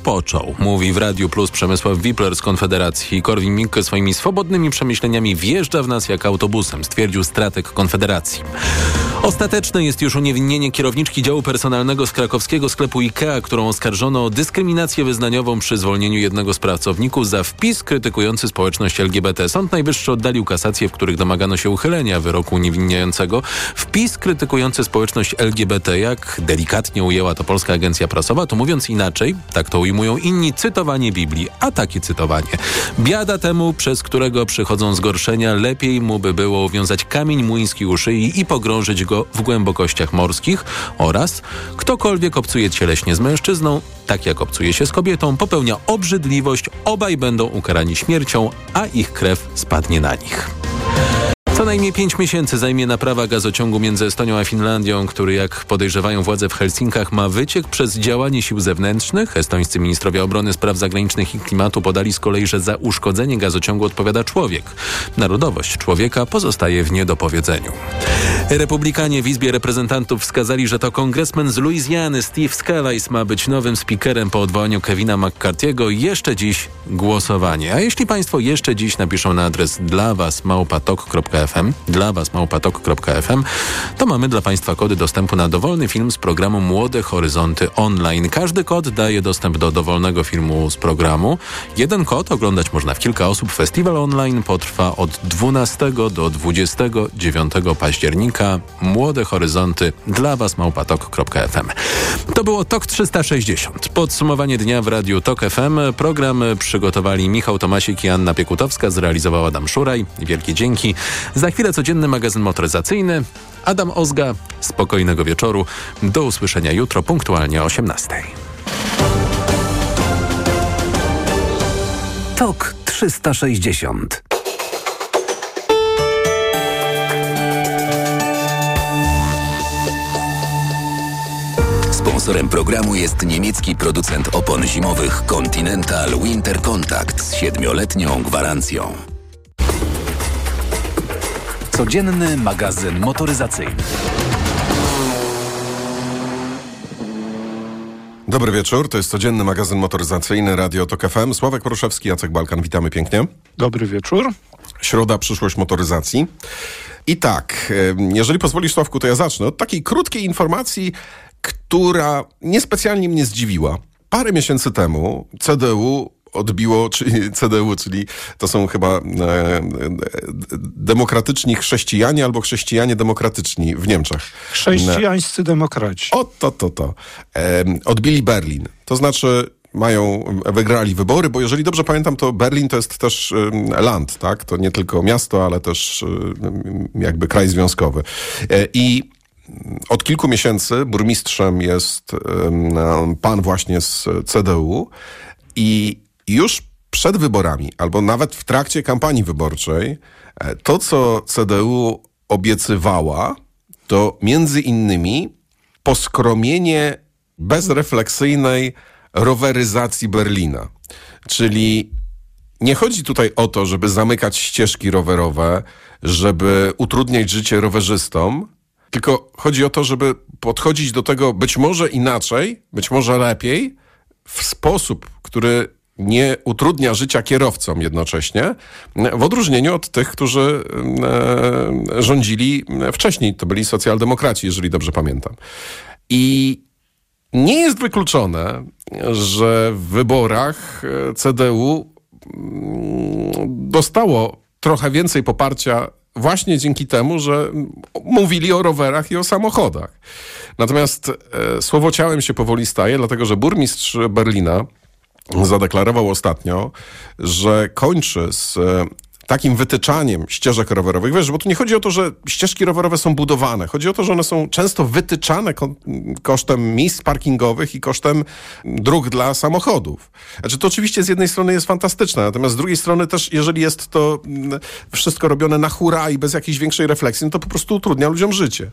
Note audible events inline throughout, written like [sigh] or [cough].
odpoczął, mówi w Radiu Plus Przemysław Wipler z Konfederacji. Korwin-Mikke swoimi swobodnymi przemyśleniami wjeżdża w nas jak autobusem, stwierdził strateg Konfederacji. Ostateczne jest już uniewinnienie kierowniczki działu personalnego z krakowskiego sklepu IKEA, którą oskarżono o dyskryminację wyznaniową przy zwolnieniu jednego z pracowników za wpis krytykujący społeczność LGBT. Sąd Najwyższy oddalił kasację, w których domagano się uchylenia wyroku uniewinniającego. Wpis krytykujący społeczność LGBT, jak delikatnie ujęła to Polska Agencja Prasowa, to mówiąc inaczej, tak to ujmują inni, cytowanie Biblii, a takie cytowanie. Biada temu, przez którego przychodzą zgorszenia, lepiej mu by było uwiązać kamień młyński u szyi i pogrążyć go w głębokościach morskich oraz ktokolwiek obcuje cieleśnie z mężczyzną, tak jak obcuje się z kobietą, popełnia obrzydliwość, obaj będą ukarani śmiercią, a ich krew spadnie na nich. Co najmniej pięć miesięcy zajmie naprawa gazociągu między Estonią a Finlandią, który jak podejrzewają władze w Helsinkach ma wyciek przez działanie sił zewnętrznych. Estońscy ministrowie obrony, spraw zagranicznych i klimatu podali z kolei, że za uszkodzenie gazociągu odpowiada człowiek. Narodowość człowieka pozostaje w niedopowiedzeniu. Republikanie w Izbie Reprezentantów wskazali, że to kongresmen z Luizjany Steve Scalise ma być nowym speakerem po odwołaniu Kevina McCarthy'ego. Jeszcze dziś głosowanie. A jeśli Państwo jeszcze dziś napiszą na adres dla Was małpatok.fm, dla Was małpatok.fm, to mamy dla Państwa kody dostępu na dowolny film z programu Młode Horyzonty Online. Każdy kod daje dostęp do dowolnego filmu z programu. Jeden kod oglądać można w kilka osób. Festiwal online potrwa od 12 do 29 października. Młode Horyzonty dla Was małpatok.fm. Było TOK 360. Podsumowanie dnia w Radiu TOK FM. Program przygotowali Michał Tomasik i Anna Piekutowska, zrealizował Adam Szuraj. Wielkie dzięki. Za chwilę codzienny magazyn motoryzacyjny. Adam Ozga. Spokojnego wieczoru. Do usłyszenia jutro punktualnie o 18. TOK 360 Sponsorem programu jest niemiecki producent opon zimowych Continental Winter Contact z siedmioletnią gwarancją. Codzienny magazyn motoryzacyjny. Dobry wieczór, to jest codzienny magazyn motoryzacyjny Radio Tok FM. Sławek Proszewski, Jacek Balkan, witamy pięknie. Dobry wieczór. Środa, przyszłość motoryzacji. I tak, jeżeli pozwolisz Sławku, to ja zacznę od takiej krótkiej informacji, która niespecjalnie mnie zdziwiła. Parę miesięcy temu CDU odbiło, [laughs] czyli CDU, czyli to są chyba e, e, demokratyczni chrześcijanie albo chrześcijanie demokratyczni w Niemczech. Chrześcijańscy demokraci. O, to, to, to. E, odbili Berlin. To znaczy mają, wygrali wybory, bo jeżeli dobrze pamiętam, to Berlin to jest też land, tak? To nie tylko miasto, ale też jakby kraj związkowy. E, I od kilku miesięcy burmistrzem jest pan właśnie z CDU i już przed wyborami, albo nawet w trakcie kampanii wyborczej, e, to co CDU obiecywała, to między innymi poskromienie bezrefleksyjnej roweryzacji Berlina. Czyli nie chodzi tutaj o to, żeby zamykać ścieżki rowerowe, żeby utrudniać życie rowerzystom, tylko chodzi o to, żeby podchodzić do tego być może inaczej, być może lepiej, w sposób, który nie utrudnia życia kierowcom jednocześnie, w odróżnieniu od tych, którzy e, rządzili wcześniej. To byli socjaldemokraci, jeżeli dobrze pamiętam. I nie jest wykluczone, że w wyborach e, CDU mm, dostało trochę więcej poparcia właśnie dzięki temu, że mówili o rowerach i o samochodach. Natomiast e, słowo ciałem się powoli staje, dlatego że burmistrz Berlina zadeklarował ostatnio, że kończy z e, takim wytyczaniem ścieżek rowerowych. Wiesz, bo tu nie chodzi o to, że ścieżki rowerowe są budowane. Chodzi o to, że one są często wytyczane ko kosztem miejsc parkingowych i kosztem dróg dla samochodów. Znaczy to oczywiście z jednej strony jest fantastyczne, natomiast z drugiej strony też, jeżeli jest to mm, wszystko robione na hura i bez jakiejś większej refleksji, no to po prostu utrudnia ludziom życie.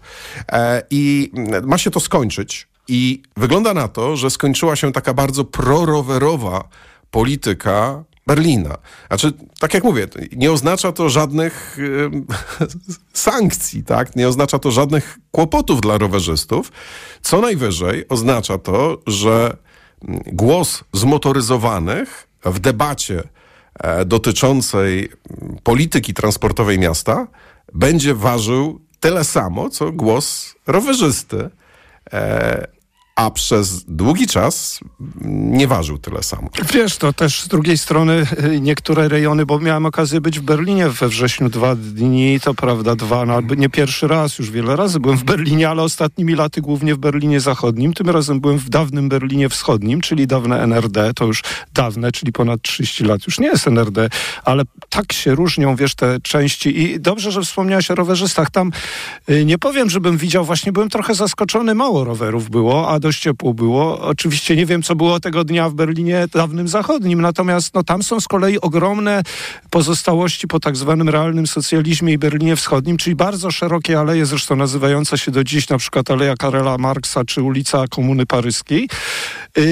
E, I ma się to skończyć. I wygląda na to, że skończyła się taka bardzo prorowerowa polityka Berlina. Znaczy, tak jak mówię, nie oznacza to żadnych y, [laughs] sankcji, tak? Nie oznacza to żadnych kłopotów dla rowerzystów. Co najwyżej oznacza to, że głos zmotoryzowanych w debacie e, dotyczącej polityki transportowej miasta będzie ważył tyle samo, co głos rowerzysty. A przez długi czas nie ważył tyle samo. Wiesz, to też z drugiej strony y, niektóre rejony, bo miałem okazję być w Berlinie we wrześniu dwa dni, to prawda, dwa, no, nie pierwszy raz, już wiele razy byłem w Berlinie, ale ostatnimi laty głównie w Berlinie Zachodnim. Tym razem byłem w dawnym Berlinie Wschodnim, czyli dawne NRD, to już dawne, czyli ponad 30 lat, już nie jest NRD, ale tak się różnią, wiesz, te części i dobrze, że wspomniałeś o rowerzystach. Tam y, nie powiem, żebym widział, właśnie byłem trochę zaskoczony, mało rowerów było, a dość ciepło było. Oczywiście nie wiem, co było tego dnia w Berlinie dawnym zachodnim, natomiast no, tam są z kolei ogromne pozostałości po tak zwanym realnym socjalizmie i Berlinie Wschodnim, czyli bardzo szerokie aleje, zresztą nazywające się do dziś na przykład Aleja Karela Marksa czy ulica Komuny Paryskiej,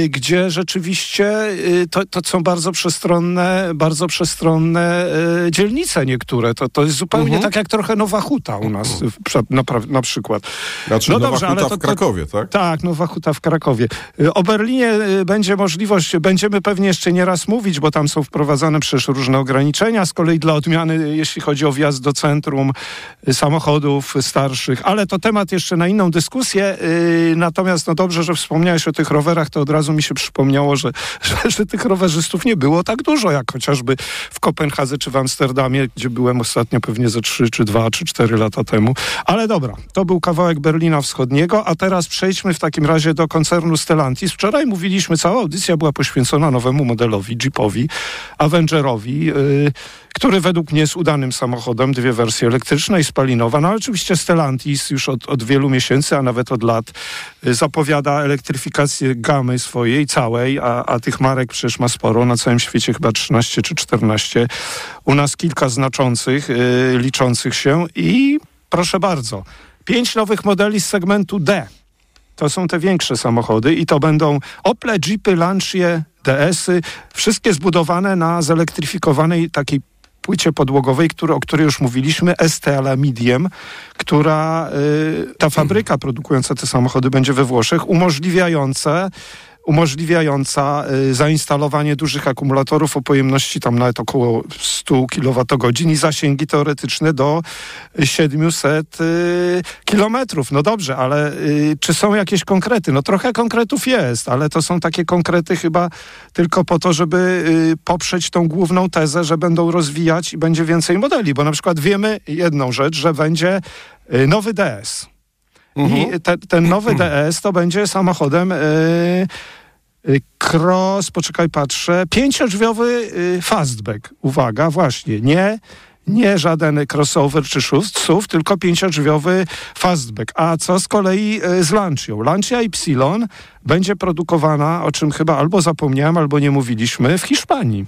gdzie rzeczywiście y, to, to są bardzo przestronne, bardzo przestronne y, dzielnice niektóre. To, to jest zupełnie mhm. tak jak trochę Nowa Huta u nas na, na przykład. Znaczy no Nowa dobrze, Huta ale to, w Krakowie, tak? Tak, Nowa Huta w Krakowie. Y, o Berlinie y, będzie możliwość, będziemy pewnie jeszcze nie raz mówić, bo tam są wprowadzane przecież różne ograniczenia. Z kolei dla odmiany, jeśli chodzi o wjazd do centrum y, samochodów starszych, ale to temat jeszcze na inną dyskusję. Natomiast no dobrze, że wspomniałeś o tych rowerach, to od razu mi się przypomniało, że, [laughs] że, że tych rowerzystów nie było tak dużo, jak chociażby w Kopenhadze czy w Amsterdamie, gdzie byłem ostatnio pewnie ze 3 czy 2 czy 4 lata temu. Ale dobra, to był kawałek Berlina Wschodniego, a teraz przejdźmy w takim razie do koncernu Stellantis. Wczoraj mówiliśmy, cała audycja była poświęcona nowemu modelowi, Jeepowi, Avengerowi, yy, który według mnie jest udanym samochodem, dwie wersje elektryczna i spalinowa. No oczywiście Stellantis już od, od wielu miesięcy, a nawet od lat yy, zapowiada elektryfikację gamy swojej całej, a, a tych marek przecież ma sporo, na całym świecie chyba 13 czy 14. U nas kilka znaczących, yy, liczących się i proszę bardzo, pięć nowych modeli z segmentu D. To są te większe samochody i to będą Ople, Jeepy, Lancia, DS-y, wszystkie zbudowane na zelektryfikowanej takiej płycie podłogowej, który, o której już mówiliśmy, ST Alamidiem, która y, ta fabryka produkująca te samochody będzie we Włoszech, umożliwiające umożliwiająca y, zainstalowanie dużych akumulatorów o pojemności tam nawet około 100 kWh i zasięgi teoretyczne do 700 y, kilometrów. No dobrze, ale y, czy są jakieś konkrety? No trochę konkretów jest, ale to są takie konkrety chyba tylko po to, żeby poprzeć tą główną tezę, że będą rozwijać i będzie więcej modeli, bo na przykład wiemy jedną rzecz, że będzie nowy DS. Mhm. I te, ten nowy DS to będzie samochodem yy, cross, poczekaj, patrzę, pięciodrzwiowy yy, fastback. Uwaga, właśnie, nie nie żaden crossover czy SUV, tylko pięciodrzwiowy fastback. A co z kolei y, z Lancią? Lancia Y będzie produkowana, o czym chyba albo zapomniałem, albo nie mówiliśmy, w Hiszpanii.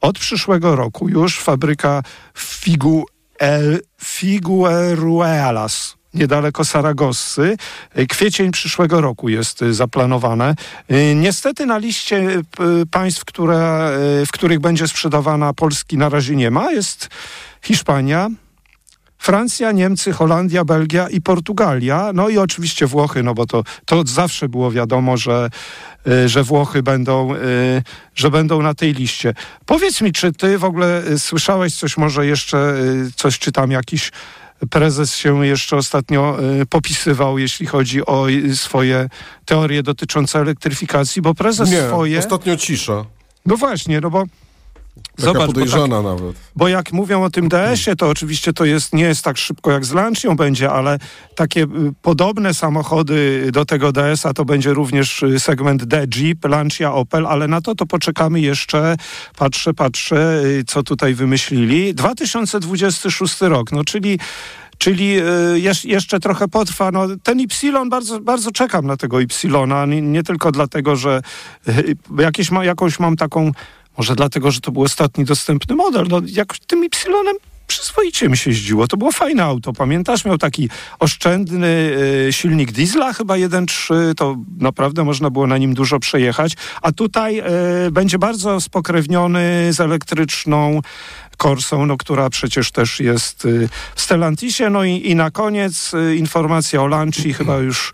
Od przyszłego roku już fabryka Figu, El, Figueruelas niedaleko Saragossy. E, kwiecień przyszłego roku jest e, zaplanowane. E, niestety na liście państw, które, w których będzie sprzedawana Polski na razie nie ma. Jest Hiszpania, Francja, Niemcy, Holandia, Belgia i Portugalia. No i oczywiście Włochy, no bo to, to zawsze było wiadomo, że, że Włochy będą, że będą na tej liście. Powiedz mi, czy ty w ogóle słyszałeś coś może jeszcze, coś czy tam jakiś prezes się jeszcze ostatnio y, popisywał, jeśli chodzi o swoje teorie dotyczące elektryfikacji, bo prezes Nie, swoje... ostatnio cisza. No właśnie, no bo Taka Zobacz, podejrzana bo tak, nawet. Bo jak mówią o tym DS-ie, to oczywiście to jest, nie jest tak szybko jak z Lancią będzie, ale takie y, podobne samochody do tego DS-a to będzie również y, segment D, Jeep, Lancia, Opel, ale na to to poczekamy jeszcze, patrzę, patrzę, y, co tutaj wymyślili. 2026 rok, no czyli czyli jeszcze trochę potrwa. No, ten Y, bardzo, bardzo czekam na tego Y, nie, nie tylko dlatego, że jakieś ma, jakąś mam taką może dlatego, że to był ostatni dostępny model. No, jak tym Y przyzwoicie mi się jeździło. To było fajne auto, pamiętasz? Miał taki oszczędny y, silnik diesla, chyba 1.3, to naprawdę można było na nim dużo przejechać. A tutaj y, będzie bardzo spokrewniony z elektryczną Corsą, no, która przecież też jest y, w Stellantisie. No i, i na koniec informacja o Lanci, chyba już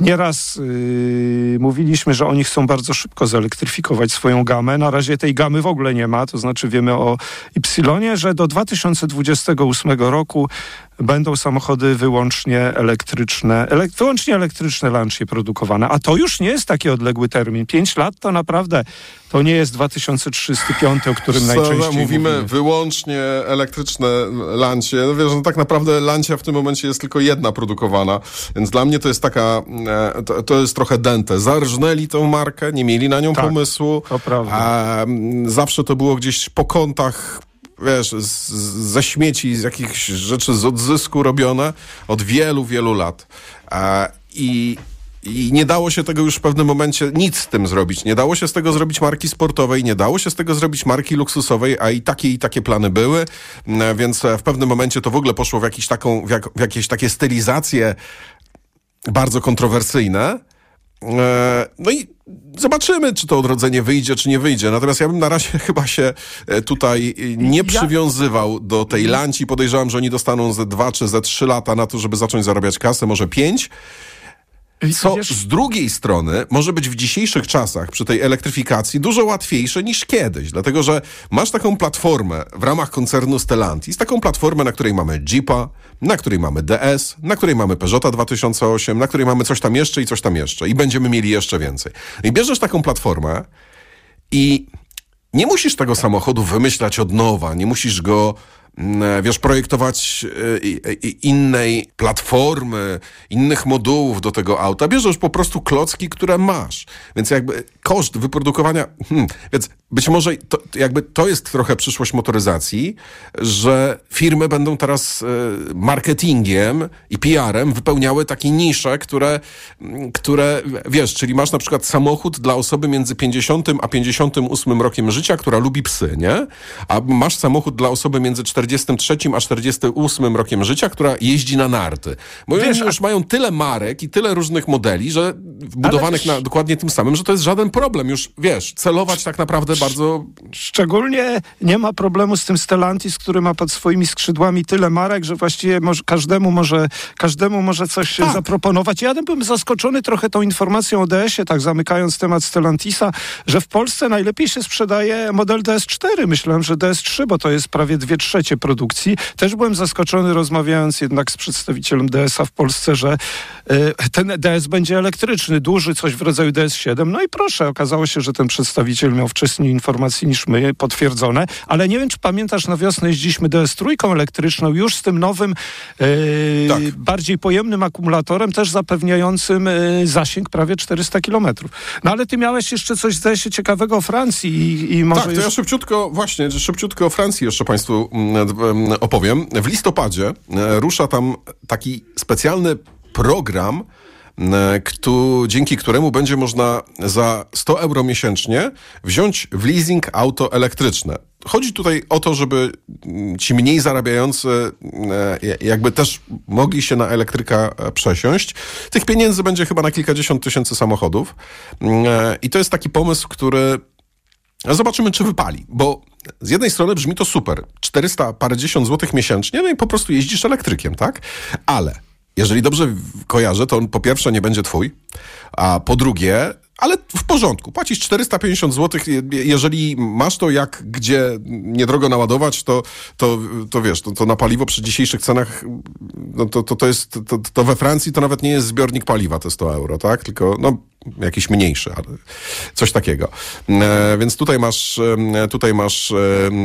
Nieraz yy, mówiliśmy, że oni chcą bardzo szybko zelektryfikować swoją gamę. Na razie tej gamy w ogóle nie ma, to znaczy wiemy o Y, że do 2028 roku będą samochody wyłącznie elektryczne, elek wyłącznie elektryczne Lancia produkowane. A to już nie jest taki odległy termin. Pięć lat to naprawdę to nie jest 2305, o którym najczęściej mówimy. mówimy. wyłącznie elektryczne Lancie. No wiesz, no tak naprawdę Lancia w tym momencie jest tylko jedna produkowana, więc dla mnie to jest taka, e, to, to jest trochę dente. Zarżnęli tą markę, nie mieli na nią tak, pomysłu. To prawda. A, zawsze to było gdzieś po kątach wiesz, z, ze śmieci, z jakichś rzeczy z odzysku robione od wielu, wielu lat. I i nie dało się tego już w pewnym momencie nic z tym zrobić. Nie dało się z tego zrobić marki sportowej, nie dało się z tego zrobić marki luksusowej, a i takie i takie plany były, mm, więc w pewnym momencie to w ogóle poszło w, jakiś taką, w, jak, w jakieś takie stylizacje bardzo kontrowersyjne. E, no i zobaczymy, czy to odrodzenie wyjdzie, czy nie wyjdzie. Natomiast ja bym na razie [laughs] chyba się e, tutaj nie przywiązywał do tej lanci. Podejrzewam, że oni dostaną ze dwa czy ze trzy lata na to, żeby zacząć zarabiać kasę, może pięć. Co z drugiej strony może być w dzisiejszych czasach przy tej elektryfikacji dużo łatwiejsze niż kiedyś, dlatego że masz taką platformę w ramach koncernu Stellantis, taką platformę, na której mamy Jeepa, na której mamy DS, na której mamy Peugeota 2008, na której mamy coś tam jeszcze i coś tam jeszcze i będziemy mieli jeszcze więcej. I bierzesz taką platformę i nie musisz tego samochodu wymyślać od nowa, nie musisz go wiesz, projektować e, innej platformy, innych modułów do tego auta. Bierzesz po prostu klocki, które masz. Więc jakby koszt wyprodukowania, hmm, więc być może to, jakby to jest trochę przyszłość motoryzacji, że firmy będą teraz e, marketingiem i PR-em wypełniały takie nisze, które, mm, które, wiesz, czyli masz na przykład samochód dla osoby między 50 a 58 rokiem życia, która lubi psy, nie? A masz samochód dla osoby między 40 43 a 48 rokiem życia, która jeździ na narty. Bo Wiesz, już a... mają tyle marek i tyle różnych modeli, że budowanych Ale... na dokładnie tym samym, że to jest żaden problem. Już, wiesz, celować tak naprawdę bardzo... Szczególnie nie ma problemu z tym Stellantis, który ma pod swoimi skrzydłami tyle marek, że właściwie może, każdemu, może, każdemu może coś tak. zaproponować. Ja bym zaskoczony trochę tą informacją o DS-ie, tak zamykając temat Stellantisa, że w Polsce najlepiej się sprzedaje model DS4. Myślałem, że DS3, bo to jest prawie dwie trzecie produkcji. Też byłem zaskoczony rozmawiając jednak z przedstawicielem DS-a w Polsce, że y, ten DS będzie elektryczny, duży, coś w rodzaju DS7. No i proszę, okazało się, że ten przedstawiciel miał wcześniej informacji niż my, potwierdzone, ale nie wiem, czy pamiętasz, na wiosnę jeździliśmy DS3 elektryczną, już z tym nowym, y, tak. bardziej pojemnym akumulatorem, też zapewniającym y, zasięg prawie 400 kilometrów. No ale ty miałeś jeszcze coś, zdaje się, ciekawego o Francji i, i może... Tak, to ja szybciutko, właśnie, szybciutko o Francji jeszcze Państwu mm, opowiem. W listopadzie e, rusza tam taki specjalny program, kto, dzięki któremu będzie można za 100 euro miesięcznie wziąć w leasing auto elektryczne. Chodzi tutaj o to, żeby ci mniej zarabiający e, jakby też mogli się na elektryka przesiąść. Tych pieniędzy będzie chyba na kilkadziesiąt tysięcy samochodów. I to jest taki pomysł, który zobaczymy, czy wypali, bo z jednej strony brzmi to super. 400 parędziesiąt złotych miesięcznie, no i po prostu jeździsz elektrykiem, tak? Ale jeżeli dobrze kojarzę, to on po pierwsze nie będzie twój, a po drugie, ale w porządku. Płacisz 450 zł, jeżeli masz to jak gdzie niedrogo naładować, to, to, to wiesz, to, to na paliwo przy dzisiejszych cenach, no to, to, to jest, to, to we Francji to nawet nie jest zbiornik paliwa te 100 euro, tak? Tylko, no jakiś mniejszy, ale coś takiego. E, więc tutaj masz, tutaj masz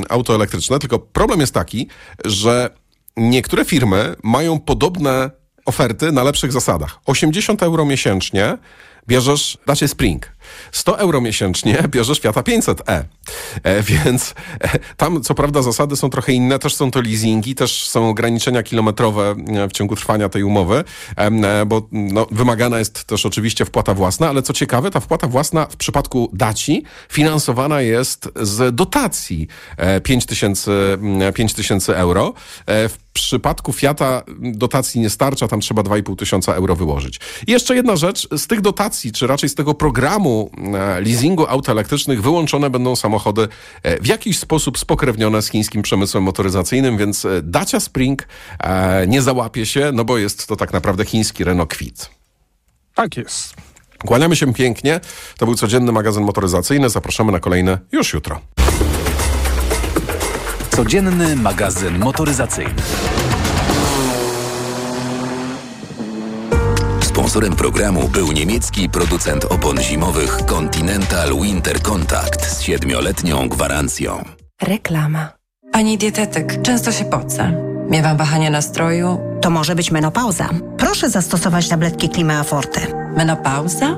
auto elektryczne, tylko problem jest taki, że niektóre firmy mają podobne oferty na lepszych zasadach. 80 euro miesięcznie bierzesz Dacia Spring. 100 euro miesięcznie bierzesz Fiata 500e. E, więc e, tam co prawda zasady są trochę inne, też są to leasingi, też są ograniczenia kilometrowe e, w ciągu trwania tej umowy, e, bo no, wymagana jest też oczywiście wpłata własna, ale co ciekawe, ta wpłata własna w przypadku Daci finansowana jest z dotacji 5000, e, 5000 euro. E, w przypadku Fiata dotacji nie starcza, tam trzeba 2,5 tysiąca euro wyłożyć. I jeszcze jedna rzecz, z tych dotacji, czy raczej z tego programu e, leasingu aut elektrycznych wyłączone będą samochody e, w jakiś sposób spokrewnione z chińskim przemysłem motoryzacyjnym, więc e, Dacia Spring nie załapie się, no bo jest to tak naprawdę chiński Renault Kwid. Tak jest. Kłaniamy się pięknie. To był codzienny magazyn motoryzacyjny. Zapraszamy na kolejne już jutro. Codzienny magazyn motoryzacyjny. Sponsorem programu był niemiecki producent opon zimowych Continental Winter Contact z siedmioletnią gwarancją. Reklama. Pani dietetyk, często się pocę. Miewam wahania nastroju. To może być menopauza. Proszę zastosować tabletki Klimea Forte. Menopauza?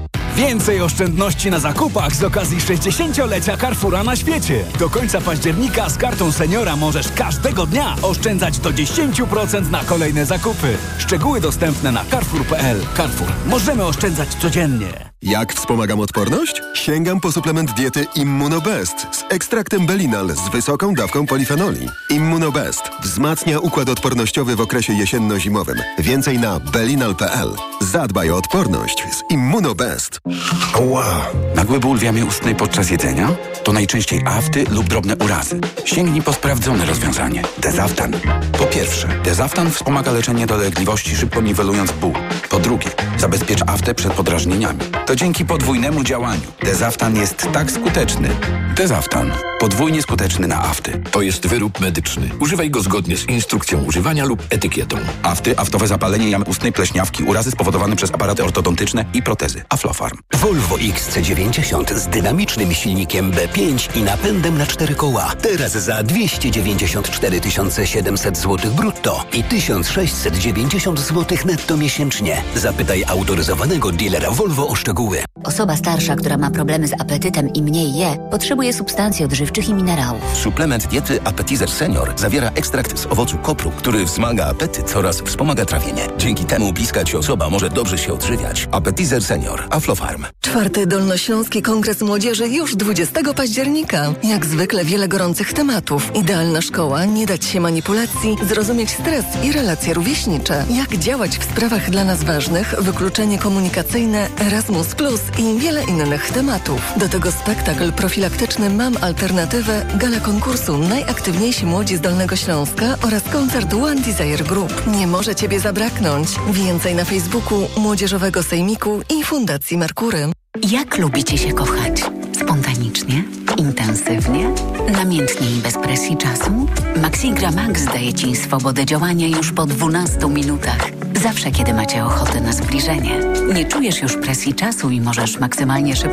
Więcej oszczędności na zakupach z okazji 60-lecia Carrefoura na świecie. Do końca października z kartą seniora możesz każdego dnia oszczędzać do 10% na kolejne zakupy. Szczegóły dostępne na carrefour.pl. Carrefour. Możemy oszczędzać codziennie. Jak wspomagam odporność? Sięgam po suplement diety Immunobest z ekstraktem Belinal z wysoką dawką polifenoli. Immunobest wzmacnia układ odpornościowy w okresie jesienno-zimowym. Więcej na belinal.pl. Zadbaj o odporność z Immunobest. Ała! Nagły ból w jamie ustnej podczas jedzenia? To najczęściej afty lub drobne urazy. Sięgnij po sprawdzone rozwiązanie. Dezaftan. Po pierwsze, Dezaftan wspomaga leczenie dolegliwości, szybko niwelując ból. Po drugie, zabezpiecza aftę przed podrażnieniami. To dzięki podwójnemu działaniu. Dezaftan jest tak skuteczny. Dezaftan. Podwójnie skuteczny na afty. To jest wyrób medyczny. Używaj go zgodnie z instrukcją używania lub etykietą. Afty, aftowe zapalenie jamy ustnej, pleśniawki, urazy spowodowane przez aparaty ortodontyczne i protezy. Aflofarm. Volvo XC90 z dynamicznym silnikiem B5 i napędem na cztery koła. Teraz za 294 700 zł brutto i 1690 zł netto miesięcznie. Zapytaj autoryzowanego dealera Volvo o szczegóły. Osoba starsza, która ma problemy z apetytem i mniej je, potrzebuje substancji odżywczych i minerałów. Suplement diety Appetizer Senior zawiera ekstrakt z owocu kopru, który wzmaga apetyt oraz wspomaga trawienie. Dzięki temu bliska ci osoba może dobrze się odżywiać. Appetizer Senior. Aflofarm. Czwarty Dolnośląski Kongres Młodzieży już 20 października. Jak zwykle wiele gorących tematów. Idealna szkoła, nie dać się manipulacji, zrozumieć stres i relacje rówieśnicze. Jak działać w sprawach dla nas ważnych, wykluczenie komunikacyjne, Erasmus Plus i wiele innych tematów. Do tego spektakl profilaktyczny Mam Alternatywę, gala konkursu Najaktywniejsi Młodzi z Dolnego Śląska oraz koncert One Desire Group. Nie może Ciebie zabraknąć. Więcej na Facebooku Młodzieżowego Sejmiku i Fundacji Merkury. Jak lubicie się kochać? Spontanicznie? Intensywnie? Namiętnie i bez presji czasu? Maxigra Max daje Ci swobodę działania już po 12 minutach. Zawsze, kiedy macie ochotę na zbliżenie. Nie czujesz już presji czasu i możesz maksymalnie szybko